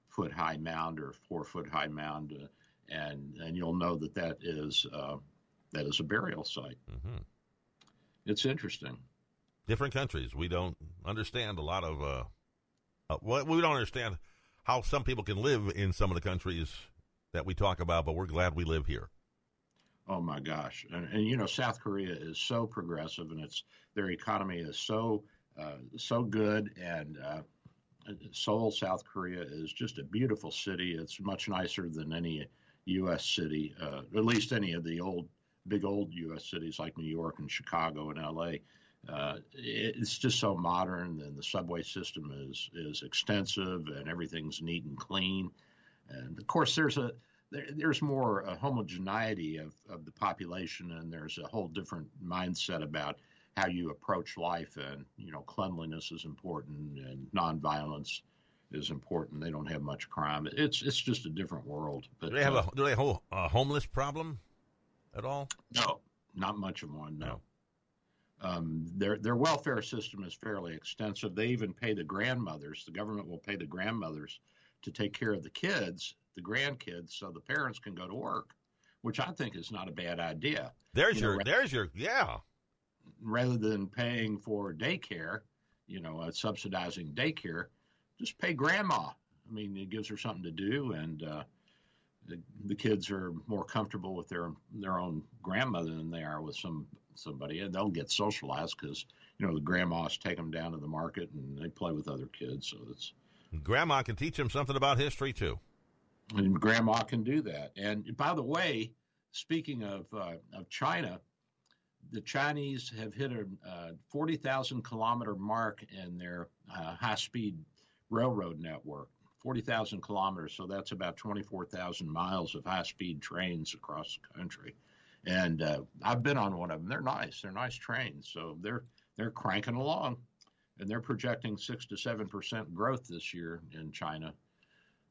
foot high mound or four foot high mound, uh, and and you'll know that that is uh, that is a burial site. Mm-hmm. It's interesting. Different countries, we don't understand a lot of. Uh, uh, we don't understand how some people can live in some of the countries that we talk about, but we're glad we live here. Oh my gosh! And, and you know, South Korea is so progressive, and it's their economy is so uh, so good, and uh, Seoul, South Korea, is just a beautiful city. It's much nicer than any U.S. city, uh, at least any of the old big old U.S. cities like New York and Chicago and L.A. Uh, it's just so modern, and the subway system is is extensive, and everything's neat and clean. And of course, there's a there, there's more a homogeneity of, of the population, and there's a whole different mindset about how you approach life. And you know, cleanliness is important, and nonviolence is important. They don't have much crime. It's it's just a different world. But do they have uh, a do they have a homeless problem at all? No, not much of one. No. Um, their their welfare system is fairly extensive. They even pay the grandmothers. The government will pay the grandmothers to take care of the kids the grandkids so the parents can go to work, which I think is not a bad idea. There's you your, know, there's your, yeah. Rather than paying for daycare, you know, uh, subsidizing daycare, just pay grandma. I mean, it gives her something to do, and uh, the, the kids are more comfortable with their their own grandmother than they are with some somebody, and they'll get socialized because you know the grandmas take them down to the market and they play with other kids. So it's grandma can teach them something about history too and grandma can do that. And by the way, speaking of uh, of China, the Chinese have hit a uh, 40,000 kilometer mark in their uh, high speed railroad network. 40,000 kilometers, so that's about 24,000 miles of high speed trains across the country. And uh, I've been on one of them. They're nice. They're nice trains. So they're they're cranking along, and they're projecting six to seven percent growth this year in China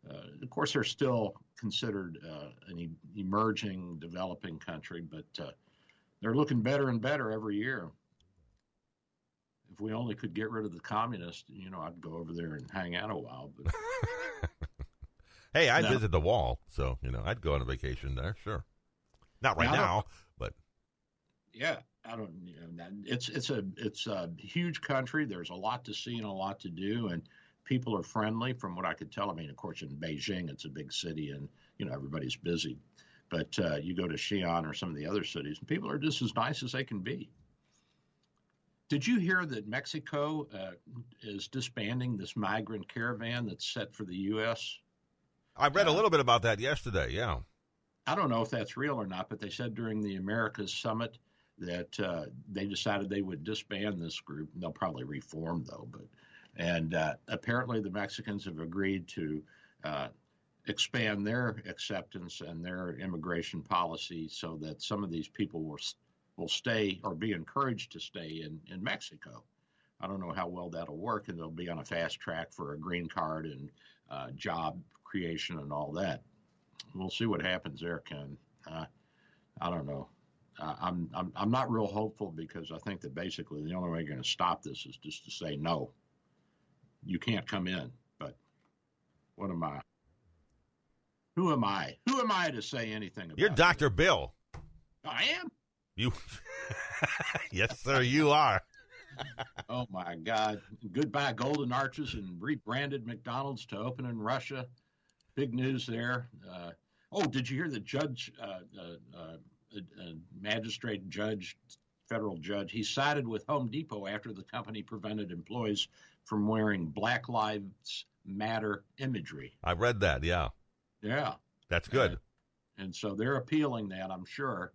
uh, of course, they're still considered uh, an e- emerging, developing country, but uh, they're looking better and better every year. If we only could get rid of the communists, you know, I'd go over there and hang out a while. But hey, I'd no. visit the wall, so you know, I'd go on a vacation there. Sure, not right now, but yeah, I don't. You know, it's it's a it's a huge country. There's a lot to see and a lot to do, and people are friendly from what I could tell. I mean, of course, in Beijing, it's a big city and, you know, everybody's busy. But uh, you go to Xi'an or some of the other cities, and people are just as nice as they can be. Did you hear that Mexico uh, is disbanding this migrant caravan that's set for the U.S.? I read uh, a little bit about that yesterday, yeah. I don't know if that's real or not, but they said during the Americas Summit that uh, they decided they would disband this group. They'll probably reform, though, but and uh, apparently, the Mexicans have agreed to uh, expand their acceptance and their immigration policy so that some of these people will will stay or be encouraged to stay in in Mexico. I don't know how well that'll work, and they'll be on a fast track for a green card and uh, job creation and all that. We'll see what happens there, Ken. Uh, I don't know. Uh, I'm, I'm I'm not real hopeful because I think that basically the only way you're going to stop this is just to say no you can't come in. But what am I? Who am I? Who am I to say anything about You're Dr. Bill. I am. You Yes, sir, you are. oh my God. Goodbye Golden Arches and rebranded McDonald's to open in Russia. Big news there. Uh, oh, did you hear the judge, uh, uh, uh magistrate judge, federal judge, he sided with Home Depot after the company prevented employees from wearing Black Lives Matter imagery. I read that. Yeah. Yeah. That's good. And, and so they're appealing that, I'm sure.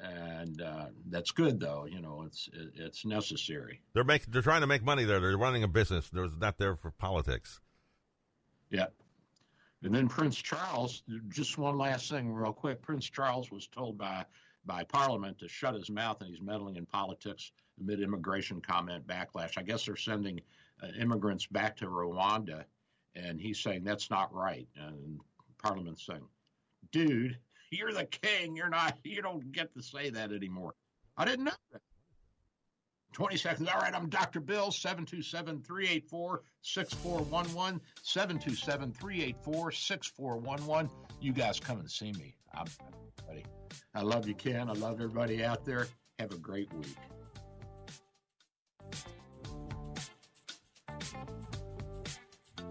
And uh, that's good, though. You know, it's it's necessary. They're making they're trying to make money there. They're running a business. They're not there for politics. Yeah. And then Prince Charles, just one last thing, real quick. Prince Charles was told by by Parliament to shut his mouth, and he's meddling in politics amid immigration comment backlash. I guess they're sending uh, immigrants back to Rwanda, and he's saying that's not right. And Parliament's saying, "Dude, you're the king. You're not. You don't get to say that anymore." I didn't know that. 20 seconds. All right, I'm Dr. Bill, 727 384 6411. 727 384 6411. You guys come and see me. I'm ready. I love you, Ken. I love everybody out there. Have a great week.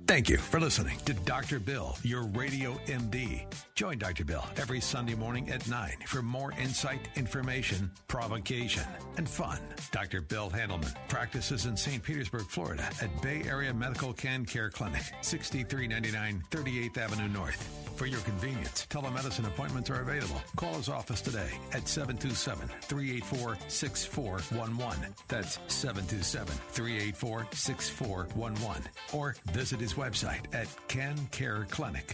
Thank you for listening to Dr. Bill, your radio MD. Join Dr. Bill every Sunday morning at 9 for more insight, information, provocation, and fun. Dr. Bill Handelman practices in St. Petersburg, Florida at Bay Area Medical Can Care Clinic, 6399 38th Avenue North. For your convenience, telemedicine appointments are available. Call his office today at 727 384 6411. That's 727 384 6411. Or visit his website at Can Care Clinic.